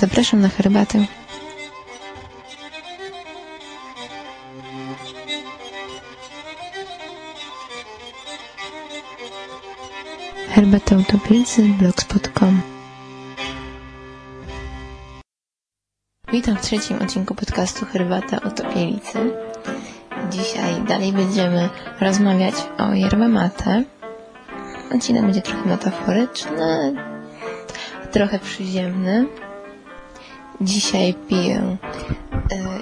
Zapraszam na herbatę. Herbata Utopicy blogspot.com Witam w trzecim odcinku podcastu Herbata o Topielicy. Dzisiaj dalej będziemy rozmawiać o yerba mate. Odcinek będzie trochę metaforyczny, trochę przyziemny. Dzisiaj piję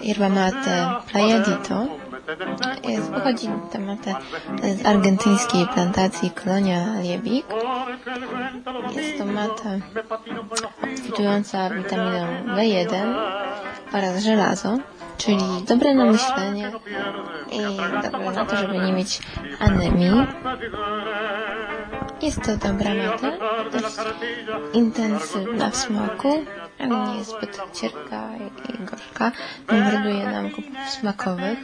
yerba mate Playadito. Jest, pochodzi ta mate z argentyńskiej plantacji Kolonia Liebig. Jest to mata obfitująca witaminą B1 oraz żelazo, czyli dobre na myślenie i dobre na to, żeby nie mieć anemii. Jest to dobra mata, dość intensywna w smaku, nie jest zbyt cierpka i gorzka. Bombarduje nam kupów smakowych.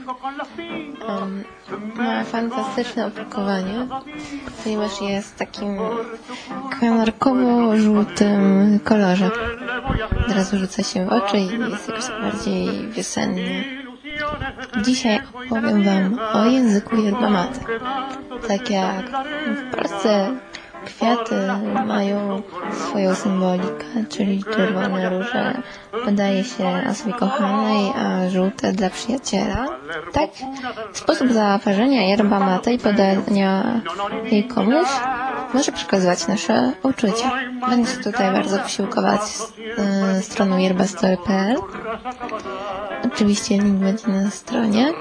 Um, ma fantastyczne opakowanie, ponieważ jest w takim kanarkowo-żółtym kolorze. Od razu rzuca się w oczy i jest jakoś bardziej wiosennie. Dzisiaj opowiem Wam o języku mate. Tak jak w Polsce kwiaty mają swoją symbolikę, czyli czerwone róże podaje się osobie kochanej, a żółte dla przyjaciela. Tak, sposób zaparzenia yerba mate i podania jej komuś może przekazywać nasze uczucia. Będę się tutaj bardzo posiłkować y, stroną yerbastory.pl. Oczywiście link będzie na stronie.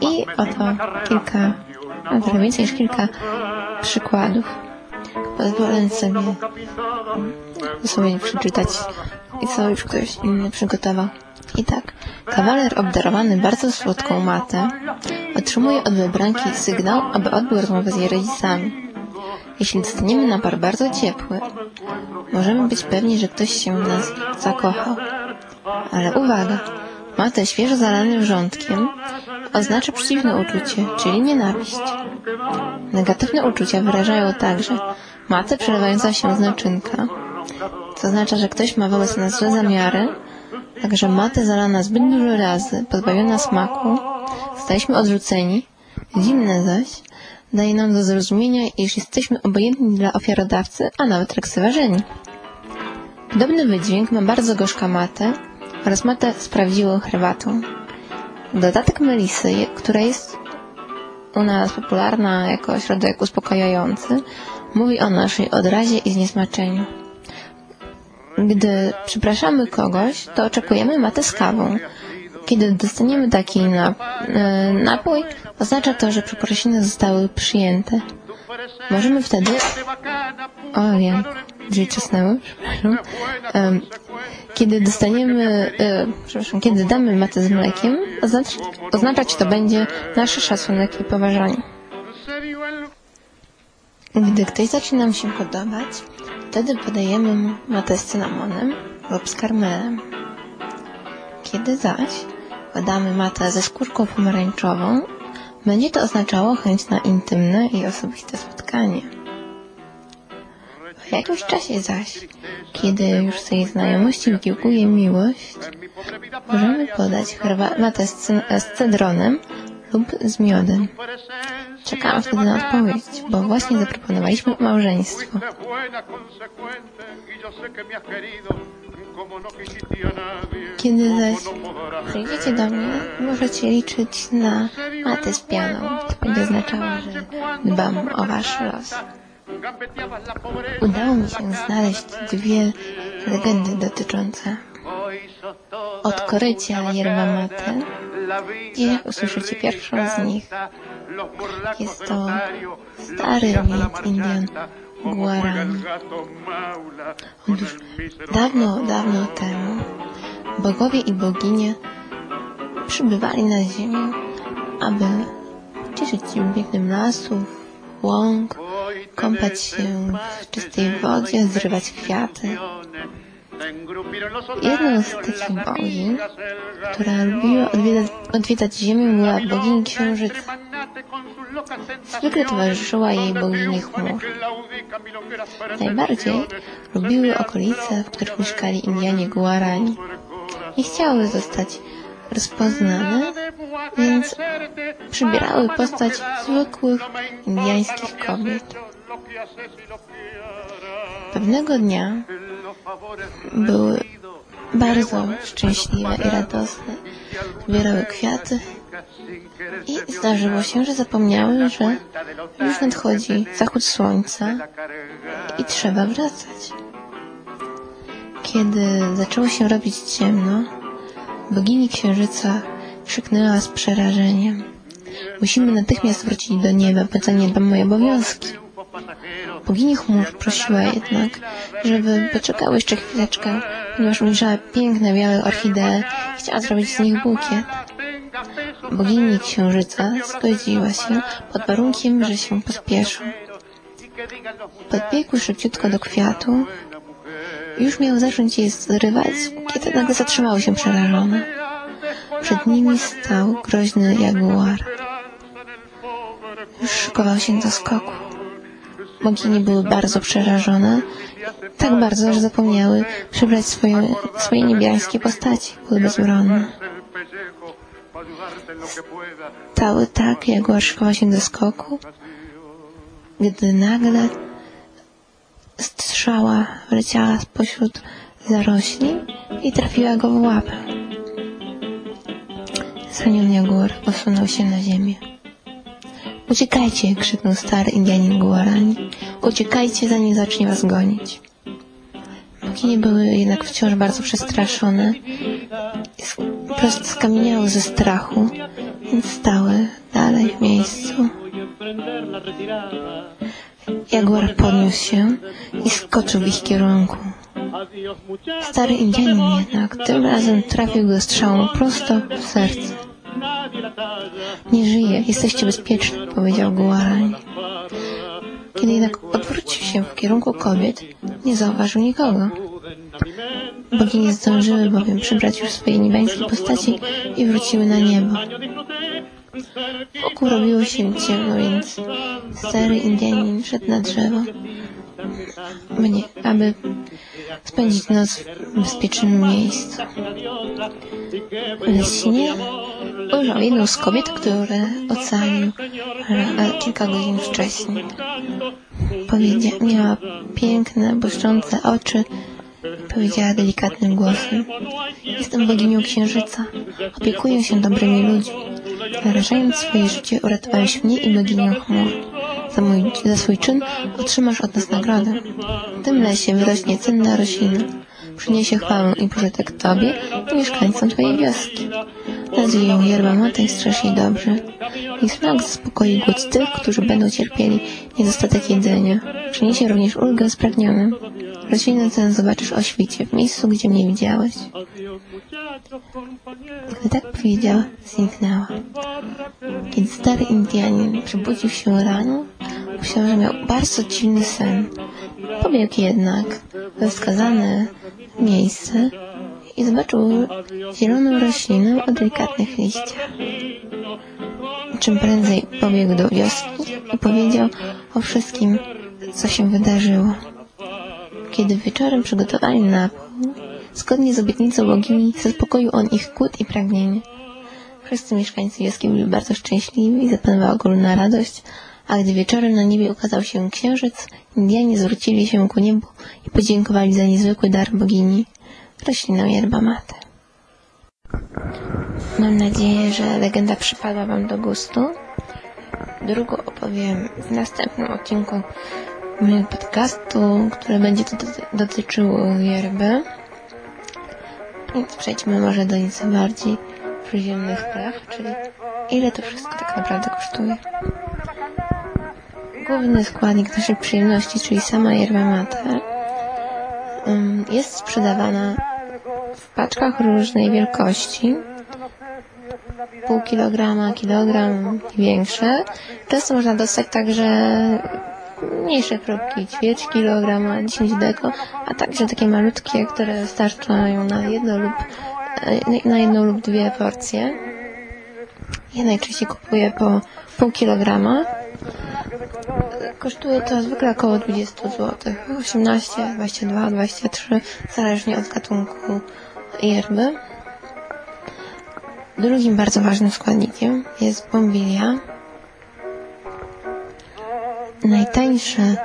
I oto kilka, no trochę więcej niż kilka przykładów. Pozwolę sobie, sobie przeczytać i co już ktoś inny przygotował. I tak, kawaler obdarowany bardzo słodką matę otrzymuje od wybranki sygnał, aby odbył rozmowę z jej rodzicami. Jeśli dostaniemy napar bardzo ciepły, możemy być pewni, że ktoś się w nas zakochał. Ale uwaga, matę świeżo zalany wrzątkiem oznacza przeciwne uczucie, czyli nienawiść. Negatywne uczucia wyrażają także matę przelewająca się z naczynka, co oznacza, że ktoś ma wobec nas złe zamiary, także matę zalana zbyt dużo razy, pozbawiona smaku, staliśmy odrzuceni, zimne zaś daje nam do zrozumienia, iż jesteśmy obojętni dla ofiarodawcy, a nawet lekceważeni. Podobny wydźwięk ma bardzo gorzka matę oraz matę z prawdziwą herbatą. Dodatek melisy, która jest u nas popularna jako środek uspokajający, mówi o naszej odrazie i zniesmaczeniu. Gdy przepraszamy kogoś, to oczekujemy matę z kawą. Kiedy dostaniemy taki e, napój, oznacza to, że przeprosiny zostały przyjęte. Możemy wtedy... O, drzwi czasnęły, przepraszam. Um, kiedy dostaniemy, e, przepraszam, kiedy damy matę z mlekiem, oznacz, oznaczać to będzie nasz szacunek i poważanie. Gdy ktoś zaczyna nam się podobać, wtedy podajemy mu matę z cynamonem lub z karmelem. Kiedy zaś podamy matę ze skórką pomarańczową, będzie to oznaczało chęć na intymne i osobiste spotkanie. W jakimś czasie zaś, kiedy już z tej znajomości wykiełkuje miłość, możemy podać herbatę z, z cedronem lub z miodem. Czekałam wtedy na odpowiedź, bo właśnie zaproponowaliśmy małżeństwo. Kiedy zaś przyjdziecie do mnie, możecie liczyć na matę z pianą. To będzie oznaczało, że dbam o wasz los. Udało mi się znaleźć dwie legendy dotyczące odkrycia yerba mate i usłyszycie pierwszą z nich. Jest to stary mit Indian Guarani. Otóż dawno, dawno temu bogowie i boginie przybywali na ziemię, aby cieszyć się pięknym lasów, łąk, kąpać się w czystej wodzie, zrywać kwiaty. Jedną z takich bogini, która lubiła odwiedzać, odwiedzać ziemię, była bogini księżyca. Zwykle towarzyszyła jej bogini chmur. Najbardziej lubiły okolice, w których mieszkali Indianie Guarani. Nie chciały zostać rozpoznane, więc przybierały postać zwykłych indiańskich kobiet. Pewnego dnia były bardzo szczęśliwe i radosne. Zbierały kwiaty i zdarzyło się, że zapomniały, że już nadchodzi zachód słońca i trzeba wracać. Kiedy zaczęło się robić ciemno, bogini księżyca krzyknęła z przerażeniem. Musimy natychmiast wrócić do nieba, bo zaniedbam moje obowiązki. Bogini chmur prosiła jednak, żeby poczekały jeszcze chwileczkę, ponieważ ujrzała piękne białe orchidee i chciała zrobić z nich bukiet. Bogini księżyca zgodziła się pod warunkiem, że się pospieszą. Podbiegły szybciutko do kwiatu. Już miał zacząć je zrywać, kiedy nagle zatrzymały się przerażone. Przed nimi stał groźny jaguar. Już szykował się do skoku. Bogini były bardzo przerażone, tak bardzo, że zapomniały przybrać swoje, swoje niebiańskie postaci. Były bezbronne. Stały tak, jak szykował się do skoku, gdy nagle strzała wleciała spośród zarośli i trafiła go w łapę. Zraniony jaguar posunął się na ziemię. Uciekajcie, krzyknął stary Indianin Guarani. Uciekajcie, zanim zacznie was gonić. Boginie były jednak wciąż bardzo przestraszone i prosto skamieniały ze strachu, więc stały dalej w miejscu. Jaguar podniósł się i skoczył w ich kierunku. Stary Indianin jednak tym razem trafił go strzałą prosto w serce. Nie żyje, jesteście bezpieczni, powiedział Guarani. Kiedy jednak odwrócił się w kierunku kobiet, nie zauważył nikogo. Bogi nie zdążyły bowiem przybrać już swojej niebiańskiej postaci i wróciły na niebo. Wokół robiło się ciemno, więc stary Indianin szedł na drzewo, mnie, aby spędzić noc w bezpiecznym miejscu. W śnie ujrzał jedną z kobiet, które ocalił kilka godzin wcześniej. Powiedziała, miała piękne, błyszczące oczy i powiedziała delikatnym głosem. Jestem boginią księżyca. Opiekuję się dobrymi ludźmi. Narażając swoje życie, uratowałeś mnie i boginię chmur. Za, mój, za swój czyn otrzymasz od nas nagrodę. W tym lesie wyrośnie cenna roślina. Przyniesie chwałę i pożytek Tobie i mieszkańcom Twojej wioski. Nazwij ją yerba mate i strasz jej dobrze. I smak zaspokoi głód tych, którzy będą cierpieli niedostatek jedzenia. Przyniesie również ulgę spragnionym. Roślinę tę zobaczysz o świcie, w miejscu, gdzie mnie widziałeś. Gdy tak powiedziała, zniknęła. Kiedy stary Indianin przebudził się rano, myślał, że miał bardzo dziwny sen. Pobiegł jednak we wskazane miejsce i zobaczył zieloną roślinę o delikatnych liściach. Czym prędzej pobiegł do wioski i powiedział o wszystkim, co się wydarzyło. Kiedy wieczorem przygotowali napój, zgodnie z obietnicą bogini zaspokoił on ich głód i pragnienie. Wszyscy mieszkańcy wioski byli bardzo szczęśliwi i zapanowała ogromna radość, a gdy wieczorem na niebie ukazał się księżyc, Indianie zwrócili się ku niebu i podziękowali za niezwykły dar bogini, roślinę yerba mate. Mam nadzieję, że legenda przypadła Wam do gustu. Drugą opowiem w następnym odcinku mojego podcastu, które będzie to dotyczyło yerby. Więc przejdźmy może do nieco bardziej przyziemnych spraw, czyli ile to wszystko tak naprawdę kosztuje. Główny składnik naszej przyjemności, czyli sama yerba mate, jest sprzedawana w paczkach różnej wielkości. Pół kilograma, kilogram i większe. Często można dostać także mniejsze próbki, ćwierć kilograma, 10 deko, a także takie malutkie, które starczają na jedno lub na jedną lub dwie porcje. Ja najczęściej kupuję po pół kilograma. Kosztuje to zwykle około 20 zł. 18, 22, 23, zależnie od gatunku yerby. Drugim bardzo ważnym składnikiem jest bombilia. Najtańsze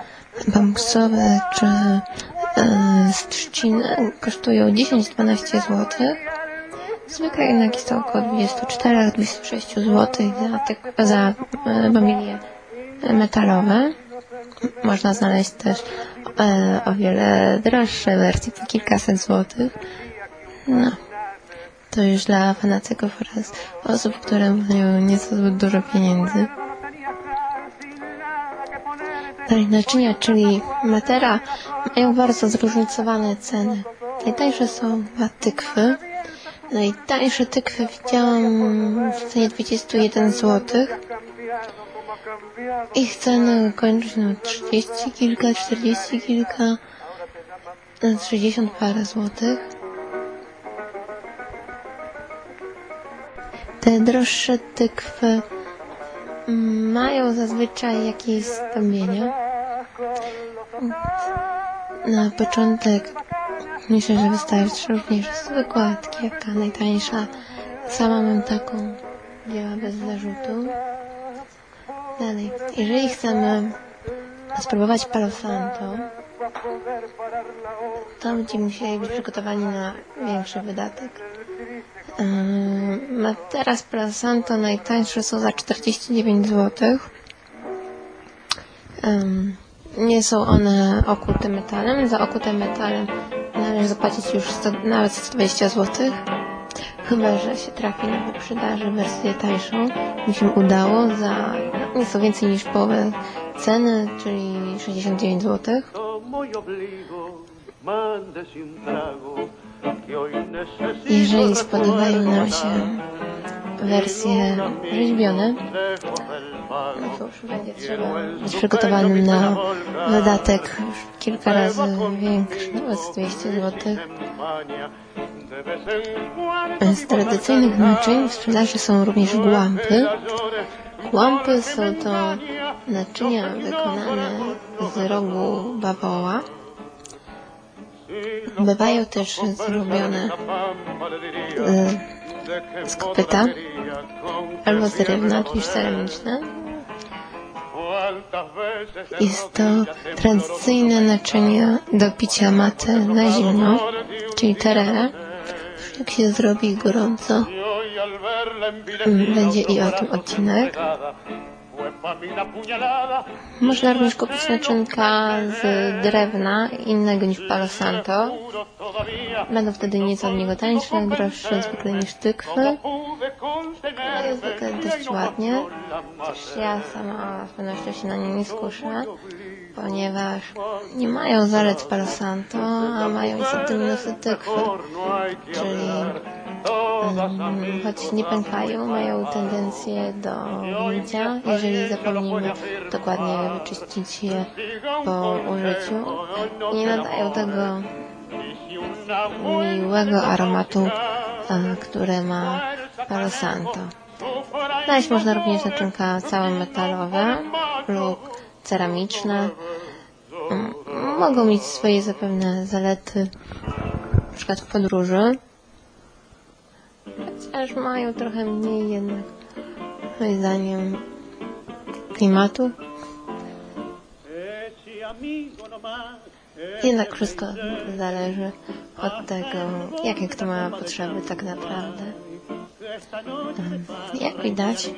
bambusowe czy e, z kosztują 10-12 zł. Zwykle jednak jest to około 24-26 zł za, za e, bambilie metalowe. Można znaleźć też e, o wiele droższe wersje po kilkaset złotych. No. To już dla fanatyków oraz osób, które mają nieco zbyt dużo pieniędzy. Naczynia, czyli matera, mają bardzo zróżnicowane ceny. Najtańsze są dwa tykwy. Najtańsze tykwy widziałam w cenie 21 zł. Ich ceny kończą się na 30 kilka, 40 kilka, 60 parę złotych. Te droższe tykwy mają zazwyczaj jakieś stępienia. Na początek myślę, że wystarczy również zwykła etykieta, najtańsza. Sama mam taką, działa bez zarzutu. Dalej, jeżeli chcemy spróbować Palo Santo, to będziemy musieli być przygotowani na większy wydatek. Yy, teraz Palo Santo najtańsze są za 49 zł. Nie są one okute metalem. Za okute metalem należy zapłacić już 100, nawet 120 zł. Chyba, że się trafi na wyprzedaży wersję tańszą. Mi się udało za nieco więcej niż połowę ceny, czyli 69 zł. Jeżeli spodobają nam się wersje rzeźbione, no to już będzie trzeba. być przygotowanym na wydatek już kilka razy większy, nawet 200 zł. Z tradycyjnych naczyń w sprzedaży są również głampy. Głampy są to naczynia wykonane z rogu bawoła. Bywają też zrobione z kopyta albo z drewna, czyli ceramiczne. Jest to tradycyjne naczynie do picia maty na zimno, czyli terere. Jak się zrobi gorąco, będzie i o tym odcinek. Można również kupić naczynka z drewna innego niż Palo Santo. Będą wtedy nieco od niego tańsze, droższe zwykle niż tykwy. Ale zwykle dość ładnie. Też ja sama z pewnością się na nie nie skuszę, ponieważ nie mają zalet Palo Santo, a mają niestety minusy tykwy. Czyli choć nie pękają, mają tendencję do gnicia, jeżeli zapomnimy dokładnie wyczyścić je po użyciu. Nie nadają tego miłego aromatu, które ma Palo Santo. Znaleźć można również naczynka całe metalowe lub ceramiczne. Mogą mieć swoje zapewne zalety, na przykład w podróży. Chociaż mają trochę mniej jednak, moim zdaniem, klimatu. Jednak wszystko zależy od tego, jakie kto ma potrzeby tak naprawdę. Jak widać,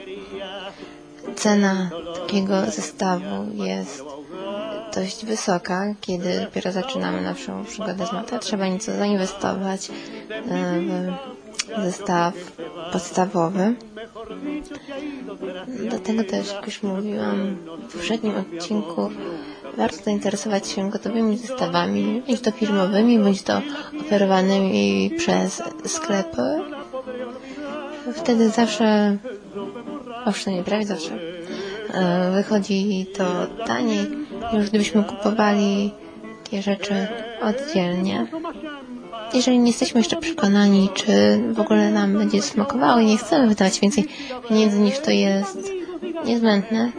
cena takiego zestawu jest dość wysoka, kiedy dopiero zaczynamy naszą przygodę z matą. Trzeba nieco zainwestować w zestaw podstawowy. Do tego też, jak już mówiłam w poprzednim odcinku, warto zainteresować się gotowymi zestawami, bądź to firmowymi, bądź to oferowanymi przez sklepy. Wtedy zawsze, owszem, nie prawie zawsze, wychodzi to taniej, niż gdybyśmy kupowali takie rzeczy oddzielnie. Jeżeli nie jesteśmy jeszcze przekonani, czy w ogóle nam będzie smakowało i nie chcemy wydawać więcej pieniędzy niż to jest niezbędne,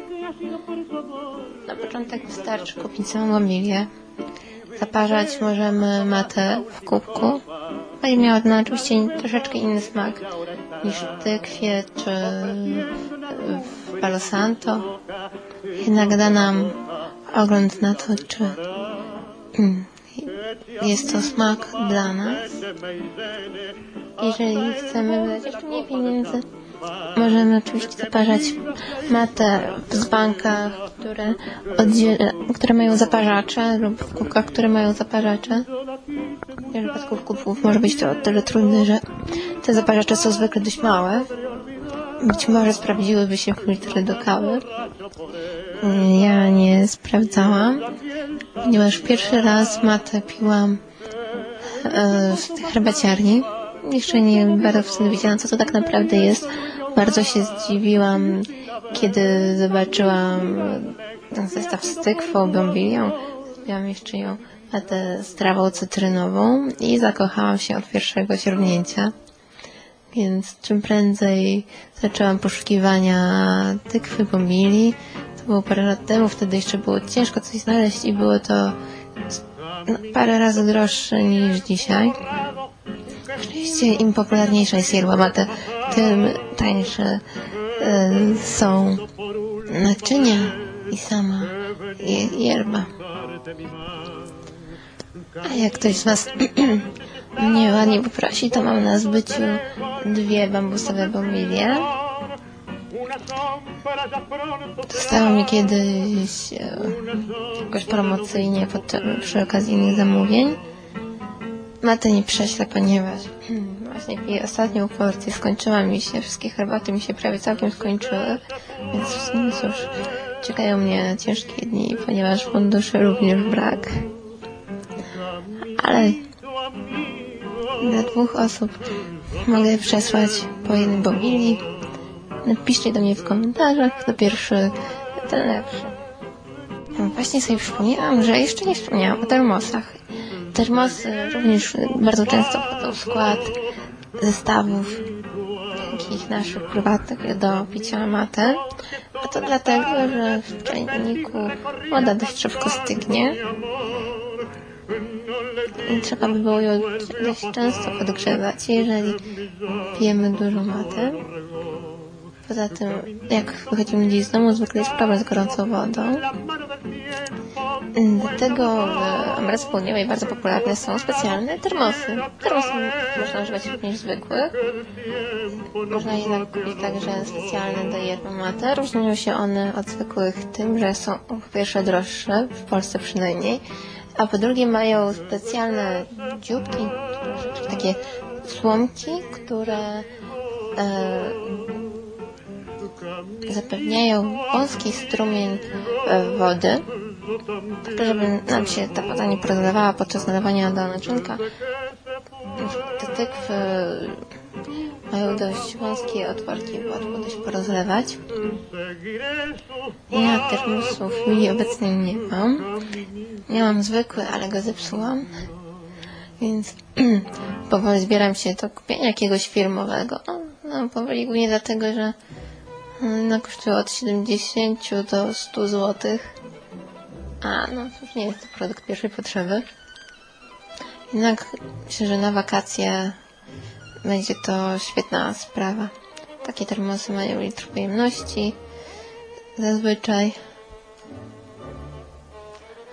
no początek wystarczy kupić samą mobilię. Zaparzać możemy matę w kubku. Będzie miała ona oczywiście troszeczkę inny smak niż tykwie czy w Palo Santo. Jednak da nam ogląd na to, czy mm, jest to smak dla nas. Jeżeli chcemy wydać jeszcze mniej pieniędzy, możemy oczywiście zaparzać matę w bankach, które, które mają zaparzacze lub w kubkach, które mają zaparzacze. W przypadku kubków może być to o tyle trudne, że te zaparzacze są zwykle dość małe. Być może sprawdziłyby się filtry do kawy. Ja nie sprawdzałam, ponieważ pierwszy raz matę piłam e, w herbaciarni. Jeszcze nie bardzo wtedy wiedziałam, co to tak naprawdę jest. Bardzo się zdziwiłam, kiedy zobaczyłam zestaw z tykwą, bombilią. Miałam jeszcze ją z trawą cytrynową i zakochałam się od pierwszego sięgnięcia. Więc czym prędzej zaczęłam poszukiwania tykwy bombili. To było parę lat temu, wtedy jeszcze było ciężko coś znaleźć i było to no, parę razy droższe niż dzisiaj. Oczywiście im popularniejsza jest yerba mate, tym tańsze y, są naczynia i sama yerba. A jak ktoś z Was mnie ładnie poprosi, to mam na zbyciu dwie bambusowe bombilie. Dostałam je kiedyś e, jakoś promocyjnie pod, przy okazji innych zamówień. Matę nie prześlę, ponieważ właśnie piję ostatnią porcję, skończyła mi się, wszystkie herbaty mi się prawie całkiem skończyły, więc no cóż, czekają mnie ciężkie dni, ponieważ funduszy również brak. Ale dla dwóch osób mogę przesłać po jednym bobili. Napiszcie do mnie w komentarzach, kto pierwszy, ten lepszy. Właśnie sobie przypomniałam, że jeszcze nie wspomniałam o termosach. Termosy również bardzo często wchodzą w skład zestawów takich naszych prywatnych do picia matę. A to dlatego, że w czajniku woda dość szybko stygnie trzeba by było ją dość często podgrzewać, jeżeli pijemy dużo matę. Poza tym, jak wychodzimy gdzieś z domu, zwykle jest problem z gorącą wodą. Dlatego w Ameryce Południowej bardzo popularne są specjalne termosy. Termosy można używać również zwykłych. Można jednak kupić także specjalne do yerba mate. Różnią się one od zwykłych tym, że są po pierwsze droższe, w Polsce przynajmniej, a po drugie mają specjalne dzióbki, takie słomki, które e, zapewniają wąski strumień e, wody, tak żeby nam się ta woda nie przelewała podczas nalewania do naczynka. Te tykwy mają dość wąskie otworki, łatwo dość porozlewać. Ja termosów chwili obecnej nie mam. Miałam zwykły, ale go zepsułam. Więc powoli zbieram się do kupienia jakiegoś firmowego. No, powoli głównie dlatego, że no, kosztuje od 70 do 100 zł. A, no cóż, nie jest to produkt pierwszej potrzeby. Jednak myślę, że na wakacje będzie to świetna sprawa. Takie termosy mają litr pojemności. Zazwyczaj.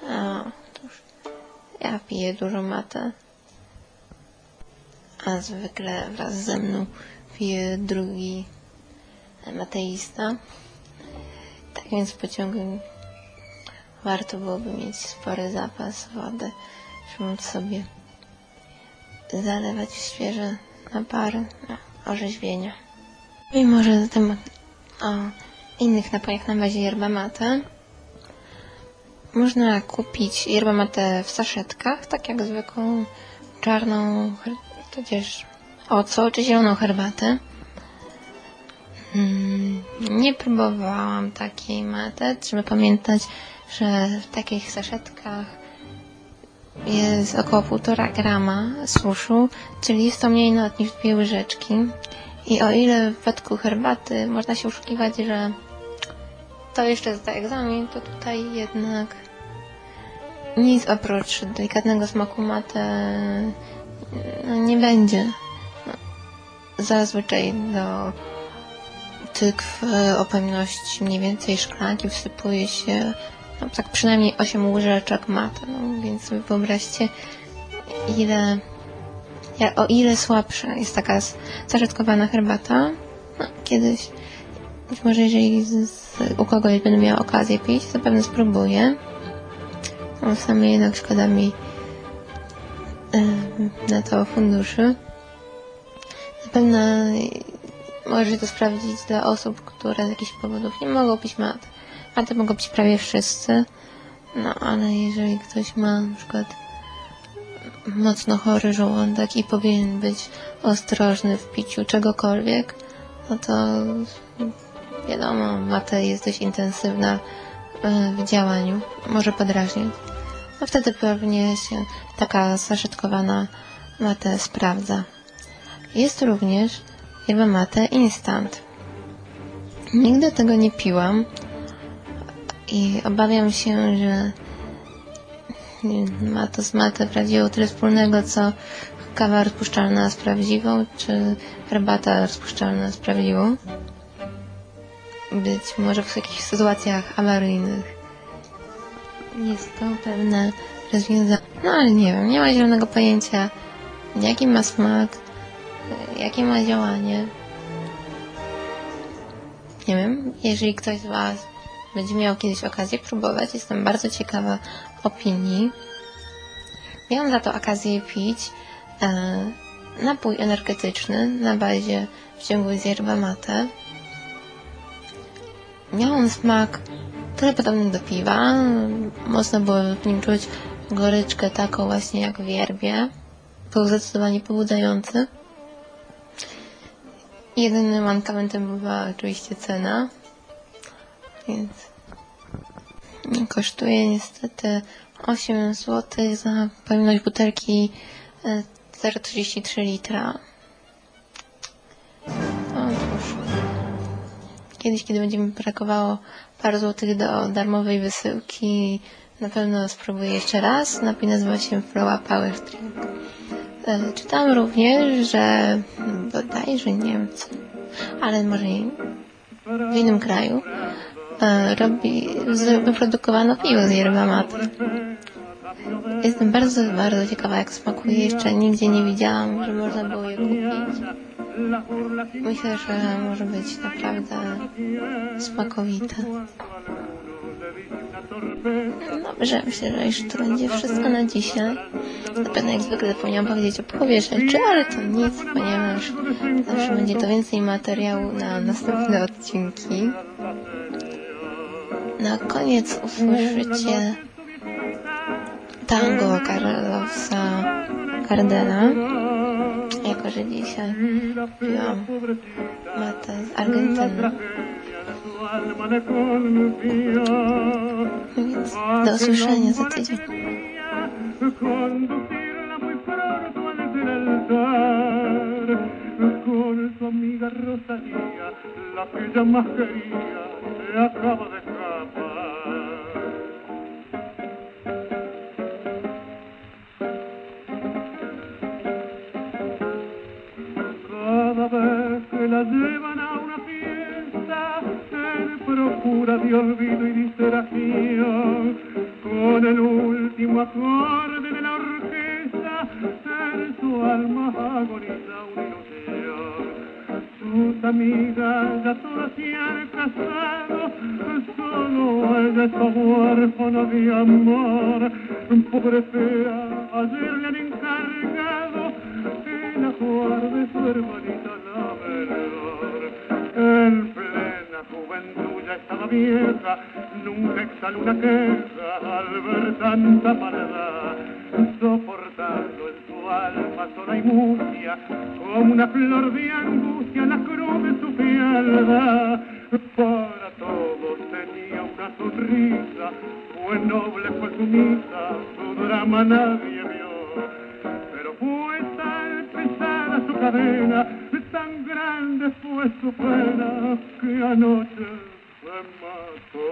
A, cóż, ja piję dużo matę. A zwykle wraz ze mną pije drugi mateista. Tak więc w pociągu warto byłoby mieć spory zapas wody, żeby móc sobie zalewać świeże napary na orzeźwienia. I może zatem o innych napojach na bazie yerba mate. Można kupić yerba mate w saszetkach, tak jak zwykłą czarną, tudzież oco czy zieloną herbatę. Hmm, nie próbowałam takiej maty. Trzeba pamiętać, że w takich saszetkach jest około 1,5 grama suszu, czyli jest to mniej not niż dwie łyżeczki. I o ile w wypadku herbaty można się oszukiwać, że kto jeszcze zda egzamin, to tutaj jednak nic oprócz delikatnego smaku mate no, nie będzie. No, zazwyczaj do tykw o pojemności mniej więcej szklanki wsypuje się no, tak przynajmniej 8 łyżeczek mate, no więc sobie wyobraźcie ile o ile słabsza jest taka zarzutkowana herbata, no, kiedyś być może jeżeli z, z, u kogoś będę miała okazję pić, to pewnie spróbuję. No, same jednak szkoda mi yy, na to funduszy. Zapewne może to sprawdzić dla osób, które z jakichś powodów nie mogą pić mat. Maty mogą pić prawie wszyscy. No ale jeżeli ktoś ma na przykład mocno chory żołądek i powinien być ostrożny w piciu czegokolwiek, no to wiadomo, mata jest dość intensywna e, w działaniu, może podrażniać. No wtedy pewnie się taka zaszytkowana mate sprawdza. Jest również yerba mate instant. Nigdy tego nie piłam i obawiam się, że ma to z matę prawdziwą tyle wspólnego, co kawa rozpuszczalna z prawdziwą, czy herbata rozpuszczalna z prawdziwą. Być może w jakichś sytuacjach awaryjnych jest to pewne rozwiązanie. No ale nie wiem, nie ma zielonego pojęcia, jaki ma smak, jakie ma działanie. Nie wiem, jeżeli ktoś z Was będzie miał kiedyś okazję próbować, jestem bardzo ciekawa opinii. Miałam za to okazję pić e, napój energetyczny na bazie wciągu z yerba mate. Miał on smak trochę podobny do piwa. Mocno było w nim czuć goryczkę taką właśnie jak w yerbie. Był zdecydowanie pobudzający. Jedynym mankamentem była oczywiście cena. Więc kosztuje niestety 8 zł za pojemność butelki 0,33 e, litra. No cóż. Kiedyś, kiedy będzie mi brakowało parę złotych do darmowej wysyłki, na pewno spróbuję jeszcze raz. Napój nazywa się Floa Power Drink. E, czytałam również, że bodajże Niemcy, ale może w innym kraju, robi, wyprodukowano piwo z yerba mate. Jestem bardzo, bardzo ciekawa jak smakuje. Jeszcze nigdzie nie widziałam, że można było je kupić. Myślę, że może być naprawdę smakowite. Dobrze, myślę, że już to będzie wszystko na dzisiaj. Na pewno jak zwykle zapomniałam powiedzieć o połowie rzeczy, ale to nic, ponieważ zawsze będzie to więcej materiału na następne odcinki. Na koniec usłyszycie tango Carlosa Cardena. Jako, że dzisiaj piłam matę z Argentyny. Więc do usłyszenia za tydzień. Rosalía, la que ella más quería, se acaba de escapar. Cada vez que la llevan a una fiesta, en procura de olvido y distracción, con el último acorde de la orquesta, en su alma agoniza una ilusión. Sus amigas ya todas se han casado, solo ella está huérfana de amor. Pobre fea, ayer le han encargado que la guarde su hermanita juventud ya estaba vieja, nunca exhaló una queja al ver tanta maldad, soportando en su alma sola y mucia, como una flor de angustia la cruz de su fealdad. Para todos tenía una sonrisa, fue noble, fue sumisa, su drama nadie vio, pero fue tan pesada su cadena, tan grande fue su pena que anoche se mató.